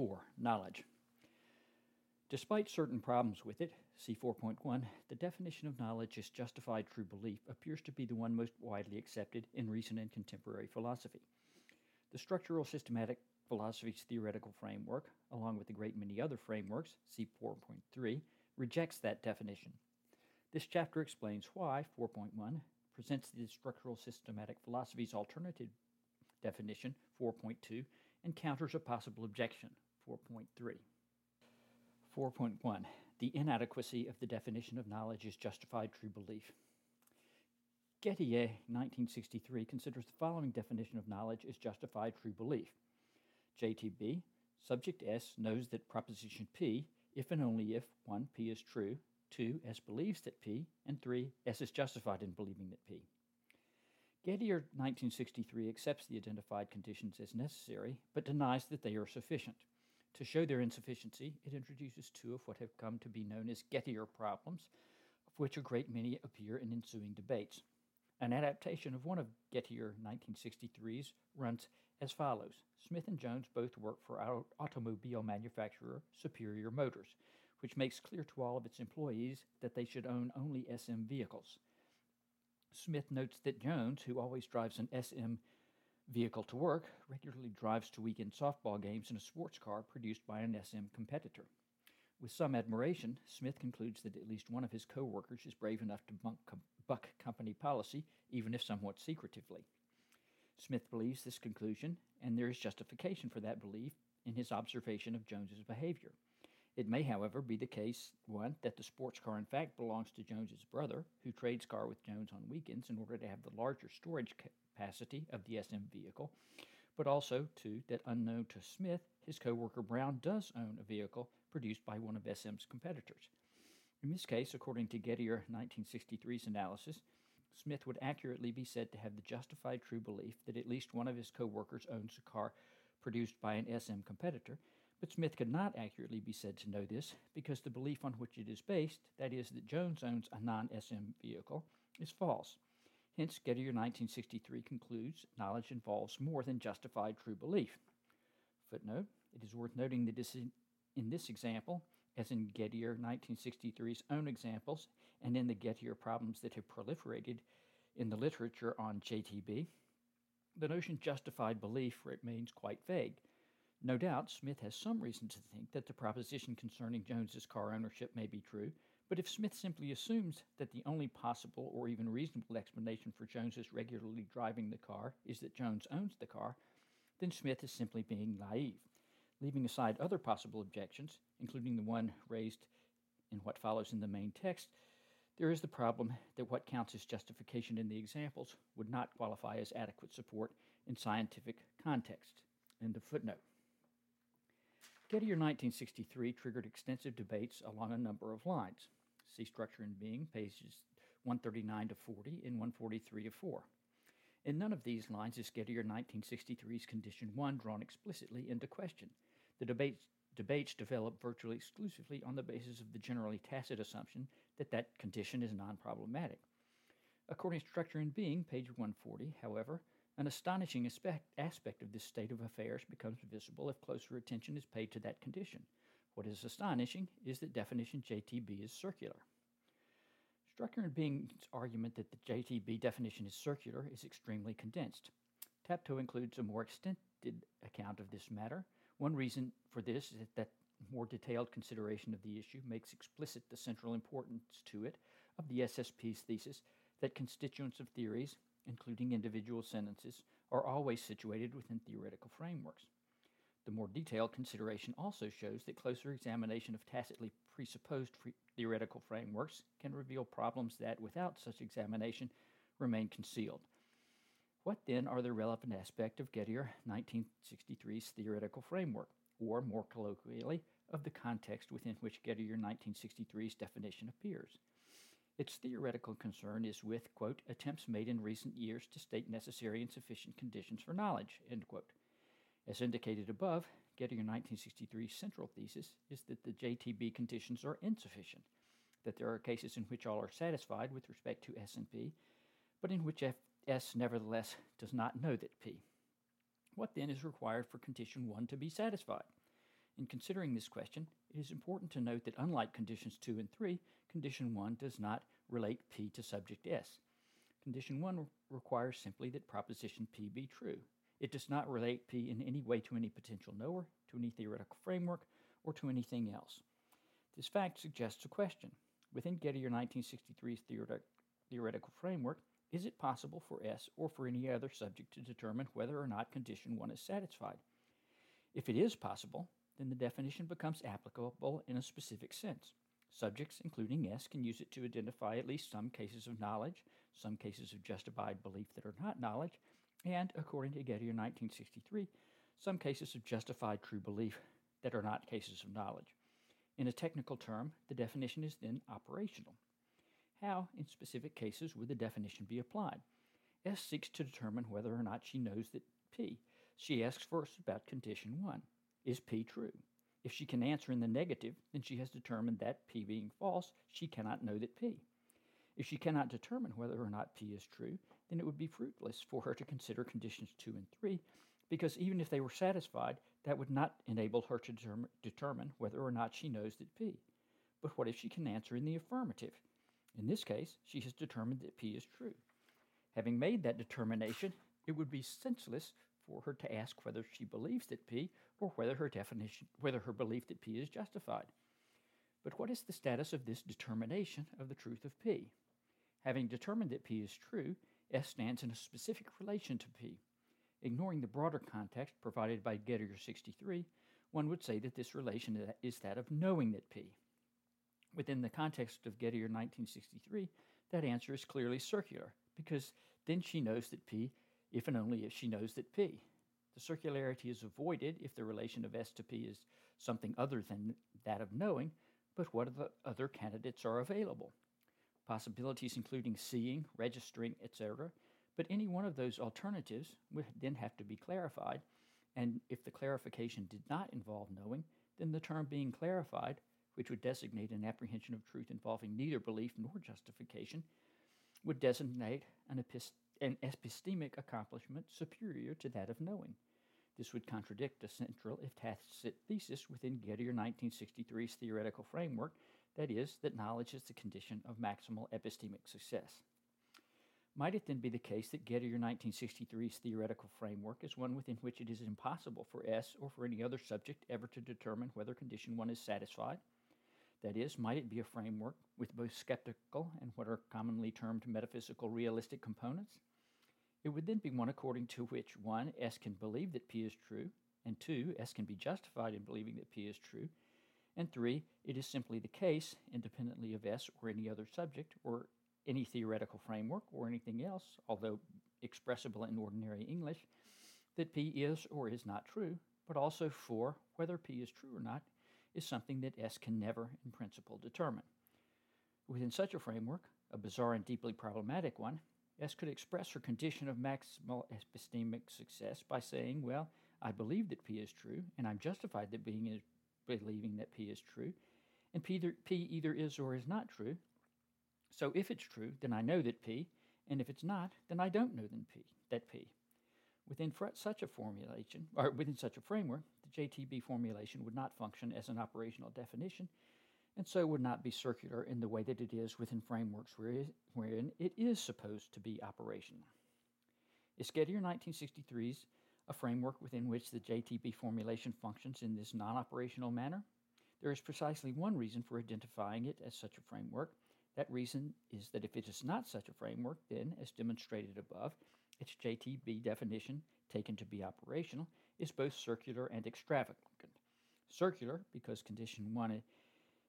4 Knowledge. Despite certain problems with it, see 4.1, the definition of knowledge as justified true belief appears to be the one most widely accepted in recent and contemporary philosophy. The structural systematic philosophy's theoretical framework, along with a great many other frameworks, see 4.3, rejects that definition. This chapter explains why 4.1 presents the structural systematic philosophy's alternative definition, 4.2, and counters a possible objection, 4.3. 4.1 The inadequacy of the definition of knowledge is justified true belief. Gettier, 1963, considers the following definition of knowledge as justified true belief. JTB, subject S knows that proposition P, if and only if 1. P is true, 2. S believes that P, and 3. S is justified in believing that P. Gettier 1963 accepts the identified conditions as necessary, but denies that they are sufficient. To show their insufficiency, it introduces two of what have come to be known as Gettier problems, of which a great many appear in ensuing debates. An adaptation of one of Gettier 1963's runs as follows Smith and Jones both work for automobile manufacturer Superior Motors, which makes clear to all of its employees that they should own only SM vehicles. Smith notes that Jones, who always drives an SM vehicle to work, regularly drives to weekend softball games in a sports car produced by an SM competitor. With some admiration, Smith concludes that at least one of his co workers is brave enough to buck company policy, even if somewhat secretively. Smith believes this conclusion, and there is justification for that belief in his observation of Jones's behavior. It may, however, be the case one that the sports car in fact belongs to Jones's brother, who trades car with Jones on weekends in order to have the larger storage capacity of the SM vehicle, but also two that unknown to Smith, his coworker Brown does own a vehicle produced by one of SM's competitors. In this case, according to Gettier 1963's analysis, Smith would accurately be said to have the justified true belief that at least one of his coworkers owns a car produced by an SM competitor, but Smith could not accurately be said to know this because the belief on which it is based, that is, that Jones owns a non SM vehicle, is false. Hence, Gettier 1963 concludes knowledge involves more than justified true belief. Footnote It is worth noting that in this example, as in Gettier 1963's own examples and in the Gettier problems that have proliferated in the literature on JTB, the notion justified belief remains quite vague. No doubt, Smith has some reason to think that the proposition concerning Jones's car ownership may be true, but if Smith simply assumes that the only possible or even reasonable explanation for Jones's regularly driving the car is that Jones owns the car, then Smith is simply being naive. Leaving aside other possible objections, including the one raised in what follows in the main text, there is the problem that what counts as justification in the examples would not qualify as adequate support in scientific context. End of footnote. Gettier 1963 triggered extensive debates along a number of lines. See Structure and Being, pages 139 to 40 and 143 to 4. In none of these lines is Gettier 1963's Condition 1 drawn explicitly into question. The debates, debates develop virtually exclusively on the basis of the generally tacit assumption that that condition is non problematic. According to Structure and Being, page 140, however, an astonishing aspect, of this state of affairs becomes visible if closer attention is paid to that condition. What is astonishing is that definition JTB is circular. Structure and Being's argument that the JTB definition is circular is extremely condensed. TAPTOE includes a more extended account of this matter, one reason for this is that more detailed consideration of the issue makes explicit the central importance to it of the SSP's thesis that constituents of theories, including individual sentences, are always situated within theoretical frameworks. The more detailed consideration also shows that closer examination of tacitly presupposed theoretical frameworks can reveal problems that, without such examination, remain concealed. What then are the relevant aspects of Gettier 1963's theoretical framework, or more colloquially, of the context within which Gettier 1963's definition appears? Its theoretical concern is with, quote, attempts made in recent years to state necessary and sufficient conditions for knowledge, end quote. As indicated above, Gettier 1963's central thesis is that the JTB conditions are insufficient, that there are cases in which all are satisfied with respect to S and P, but in which F S nevertheless does not know that P. What then is required for condition 1 to be satisfied? In considering this question, it is important to note that unlike conditions 2 and 3, condition 1 does not relate P to subject S. Condition 1 requires simply that proposition P be true. It does not relate P in any way to any potential knower, to any theoretical framework, or to anything else. This fact suggests a question. Within Gettier 1963's theoretic, theoretical framework, is it possible for S or for any other subject to determine whether or not condition 1 is satisfied? If it is possible, then the definition becomes applicable in a specific sense. Subjects, including S, can use it to identify at least some cases of knowledge, some cases of justified belief that are not knowledge, and, according to Gettier 1963, some cases of justified true belief that are not cases of knowledge. In a technical term, the definition is then operational. How, in specific cases, would the definition be applied? S seeks to determine whether or not she knows that P. She asks first about condition 1. Is P true? If she can answer in the negative, then she has determined that P being false, she cannot know that P. If she cannot determine whether or not P is true, then it would be fruitless for her to consider conditions 2 and 3, because even if they were satisfied, that would not enable her to determ- determine whether or not she knows that P. But what if she can answer in the affirmative? In this case, she has determined that P is true. Having made that determination, it would be senseless for her to ask whether she believes that P or whether her definition whether her belief that P is justified. But what is the status of this determination of the truth of P? Having determined that P is true, S stands in a specific relation to P. Ignoring the broader context provided by Gettier 63, one would say that this relation is that of knowing that P. Within the context of Gettier 1963, that answer is clearly circular, because then she knows that P if and only if she knows that P. The circularity is avoided if the relation of S to P is something other than that of knowing, but what other candidates are available? Possibilities including seeing, registering, etc., but any one of those alternatives would then have to be clarified, and if the clarification did not involve knowing, then the term being clarified, which would designate an apprehension of truth involving neither belief nor justification, would designate an, epist- an epistemic accomplishment superior to that of knowing. This would contradict a central, if tacit, thesis within Gettier 1963's theoretical framework that is, that knowledge is the condition of maximal epistemic success. Might it then be the case that Gettier 1963's theoretical framework is one within which it is impossible for S or for any other subject ever to determine whether condition 1 is satisfied? That is, might it be a framework with both skeptical and what are commonly termed metaphysical realistic components? It would then be one according to which 1. S can believe that P is true, and 2. S can be justified in believing that P is true, and 3. It is simply the case, independently of S or any other subject or any theoretical framework or anything else, although expressible in ordinary English, that P is or is not true, but also 4. Whether P is true or not is something that S can never, in principle, determine. Within such a framework, a bizarre and deeply problematic one, S could express her condition of maximal epistemic success by saying, Well, I believe that P is true, and I'm justified that being is believing that P is true, and P either, P either is or is not true. So if it's true, then I know that P, and if it's not, then I don't know then P, that P. Within such a formulation, or within such a framework, the JTB formulation would not function as an operational definition, and so would not be circular in the way that it is within frameworks wherein it is supposed to be operational. Is Gettier 1963's a framework within which the JTB formulation functions in this non operational manner? There is precisely one reason for identifying it as such a framework. That reason is that if it is not such a framework, then, as demonstrated above, its JTB definition, taken to be operational, is both circular and extravagant. Circular, because condition 1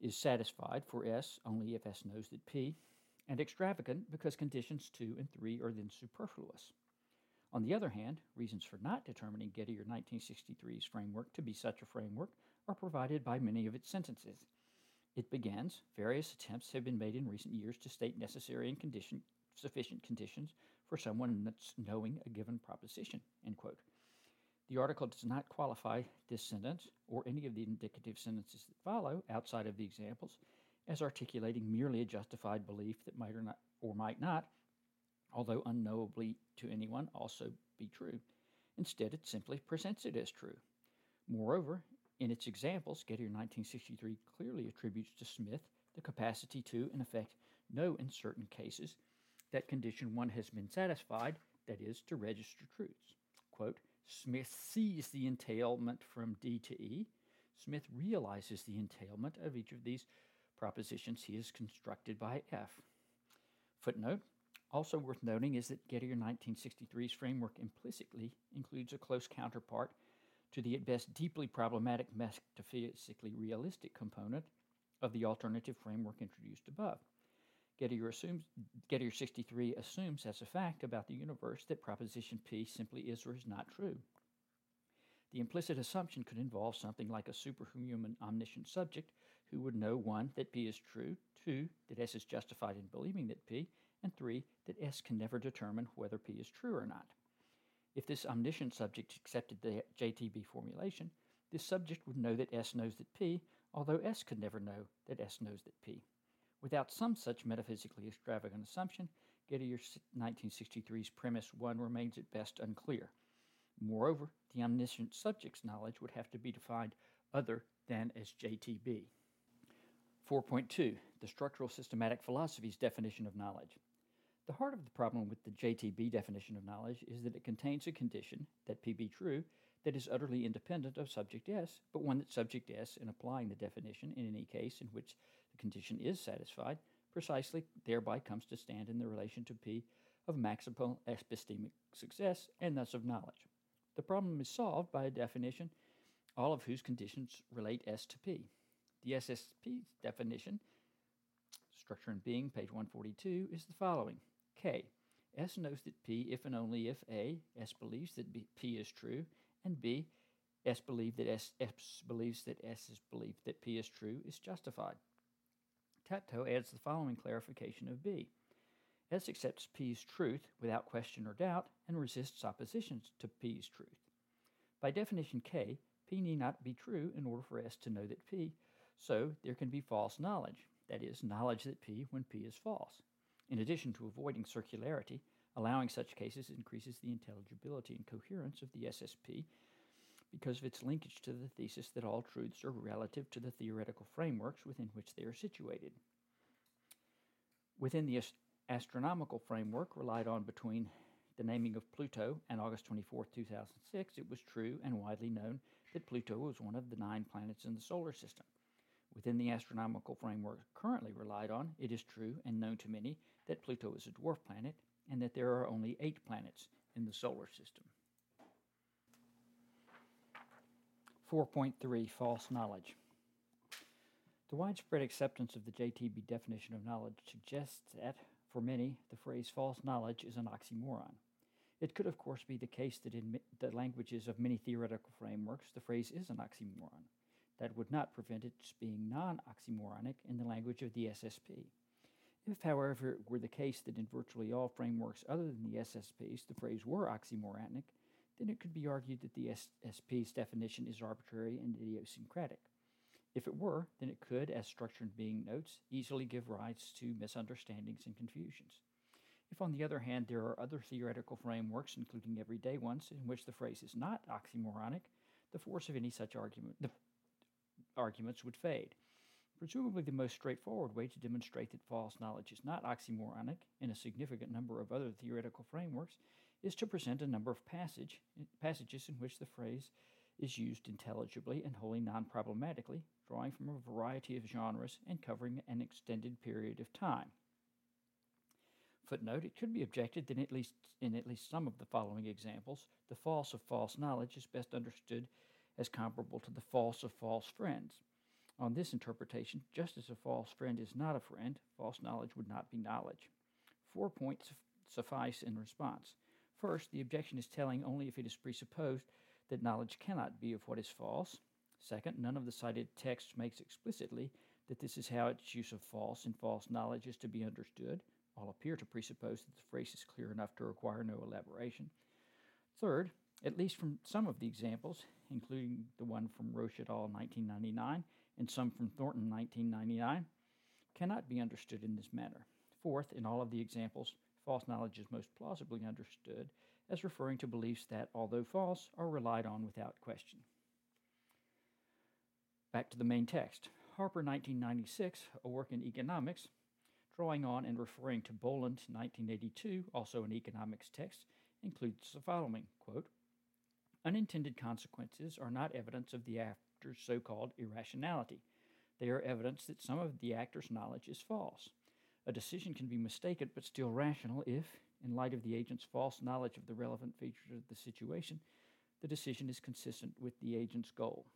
is satisfied for S only if S knows that P, and extravagant because conditions 2 and 3 are then superfluous. On the other hand, reasons for not determining Gettier 1963's framework to be such a framework are provided by many of its sentences. It begins, various attempts have been made in recent years to state necessary and condition, sufficient conditions for someone knowing a given proposition, end quote. The article does not qualify this sentence or any of the indicative sentences that follow outside of the examples as articulating merely a justified belief that might or not or might not, although unknowably to anyone, also be true. Instead, it simply presents it as true. Moreover, In its examples, Gettier 1963 clearly attributes to Smith the capacity to, in effect, know in certain cases that condition one has been satisfied, that is, to register truths. Quote, Smith sees the entailment from D to E. Smith realizes the entailment of each of these propositions he has constructed by F. Footnote Also worth noting is that Gettier 1963's framework implicitly includes a close counterpart to the at best deeply problematic metaphysically realistic component of the alternative framework introduced above. Gettier, assumes, Gettier 63 assumes as a fact about the universe that proposition P simply is or is not true. The implicit assumption could involve something like a superhuman omniscient subject who would know one, that P is true, two, that S is justified in believing that P, and three, that S can never determine whether P is true or not. If this omniscient subject accepted the JTB formulation, this subject would know that S knows that P, although S could never know that S knows that P. Without some such metaphysically extravagant assumption, Gettier 1963's premise 1 remains at best unclear. Moreover, the omniscient subject's knowledge would have to be defined other than as JTB. 4.2 The Structural Systematic Philosophy's Definition of Knowledge. The heart of the problem with the JTB definition of knowledge is that it contains a condition, that P be true, that is utterly independent of subject S, but one that subject S, in applying the definition in any case in which condition is satisfied, precisely thereby comes to stand in the relation to P of maximal epistemic success and thus of knowledge. The problem is solved by a definition, all of whose conditions relate S to P. The SSP definition, structure and being, page 142, is the following K. S knows that P if and only if A, S believes that B, P is true, and B, S believe that S, S believes that S is believed that P is true is justified. TAPTOE adds the following clarification of B. S accepts P's truth without question or doubt and resists oppositions to P's truth. By definition K, P need not be true in order for S to know that P, so there can be false knowledge, that is, knowledge that P when P is false. In addition to avoiding circularity, allowing such cases increases the intelligibility and coherence of the SSP because of its linkage to the thesis that all truths are relative to the theoretical frameworks within which they are situated. Within the ast- astronomical framework relied on between the naming of Pluto and August 24, 2006, it was true and widely known that Pluto was one of the nine planets in the solar system. Within the astronomical framework currently relied on, it is true and known to many that Pluto is a dwarf planet and that there are only eight planets in the solar system. 4.3 False Knowledge. The widespread acceptance of the JTB definition of knowledge suggests that, for many, the phrase false knowledge is an oxymoron. It could, of course, be the case that in the languages of many theoretical frameworks, the phrase is an oxymoron. That would not prevent its being non oxymoronic in the language of the SSP. If, however, it were the case that in virtually all frameworks other than the SSPs the phrase were oxymoronic, then it could be argued that the SP's definition is arbitrary and idiosyncratic. If it were, then it could, as structure and being notes, easily give rise to misunderstandings and confusions. If, on the other hand, there are other theoretical frameworks, including everyday ones, in which the phrase is not oxymoronic, the force of any such argument, the arguments would fade. Presumably, the most straightforward way to demonstrate that false knowledge is not oxymoronic in a significant number of other theoretical frameworks is to present a number of passage, passages in which the phrase is used intelligibly and wholly non problematically, drawing from a variety of genres and covering an extended period of time. Footnote, it could be objected that at least in at least some of the following examples, the false of false knowledge is best understood as comparable to the false of false friends. On this interpretation, just as a false friend is not a friend, false knowledge would not be knowledge. Four points suffice in response. First, the objection is telling only if it is presupposed that knowledge cannot be of what is false. Second, none of the cited texts makes explicitly that this is how its use of false and false knowledge is to be understood. All appear to presuppose that the phrase is clear enough to require no elaboration. Third, at least from some of the examples, including the one from Roche et al. 1999 and some from Thornton 1999, cannot be understood in this manner. Fourth, in all of the examples, false knowledge is most plausibly understood as referring to beliefs that, although false, are relied on without question. Back to the main text. Harper, 1996, a work in economics, drawing on and referring to Boland, 1982, also an economics text, includes the following quote, Unintended consequences are not evidence of the actor's so called irrationality. They are evidence that some of the actor's knowledge is false. A decision can be mistaken but still rational if, in light of the agent's false knowledge of the relevant features of the situation, the decision is consistent with the agent's goal.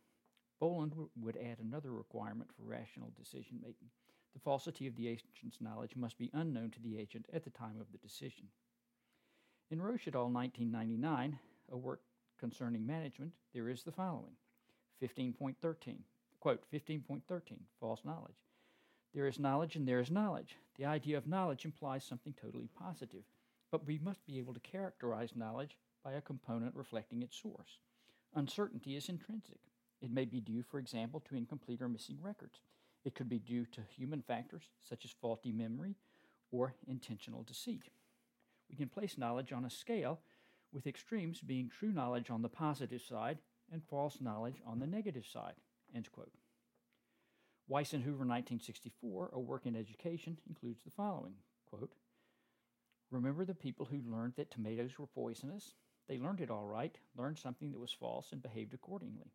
Boland w- would add another requirement for rational decision making. The falsity of the agent's knowledge must be unknown to the agent at the time of the decision. In Roche et al. 1999, a work concerning management, there is the following 15.13. Quote 15.13 False knowledge. There is knowledge and there is knowledge. The idea of knowledge implies something totally positive, but we must be able to characterize knowledge by a component reflecting its source. Uncertainty is intrinsic. It may be due, for example, to incomplete or missing records. It could be due to human factors such as faulty memory or intentional deceit. We can place knowledge on a scale, with extremes being true knowledge on the positive side and false knowledge on the negative side. End quote. Weiss and Hoover, 1964, A Work in Education, includes the following quote, Remember the people who learned that tomatoes were poisonous? They learned it all right, learned something that was false, and behaved accordingly.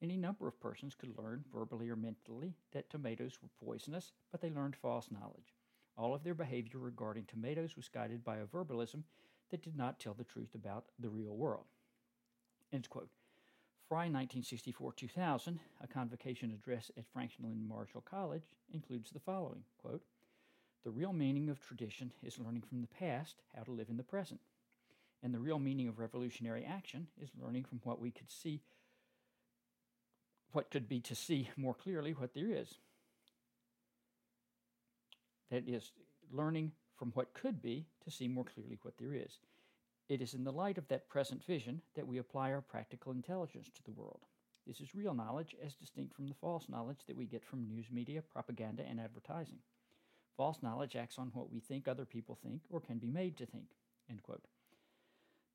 Any number of persons could learn, verbally or mentally, that tomatoes were poisonous, but they learned false knowledge. All of their behavior regarding tomatoes was guided by a verbalism that did not tell the truth about the real world. End quote. Frye 1964 2000, a convocation address at Franklin and Marshall College, includes the following quote, The real meaning of tradition is learning from the past how to live in the present. And the real meaning of revolutionary action is learning from what we could see, what could be to see more clearly what there is. That is, learning from what could be to see more clearly what there is. It is in the light of that present vision that we apply our practical intelligence to the world. This is real knowledge as distinct from the false knowledge that we get from news media, propaganda, and advertising. False knowledge acts on what we think other people think or can be made to think.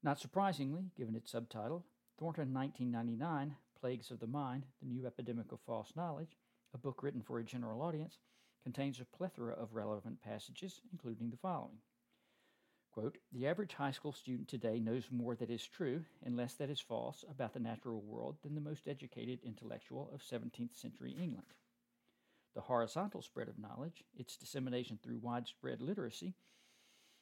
Not surprisingly, given its subtitle, Thornton 1999, Plagues of the Mind The New Epidemic of False Knowledge, a book written for a general audience, contains a plethora of relevant passages, including the following Quote, the average high school student today knows more that is true and less that is false about the natural world than the most educated intellectual of 17th century England. The horizontal spread of knowledge, its dissemination through widespread literacy,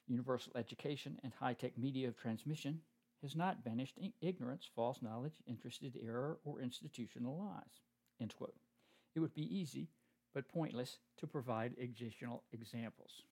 universal education, and high tech media of transmission, has not banished ignorance, false knowledge, interested error, or institutional lies. End quote. It would be easy, but pointless, to provide additional examples.